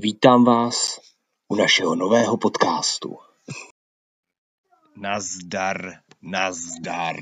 Vítám vás u našeho nového podcastu. Nazdar, nazdar.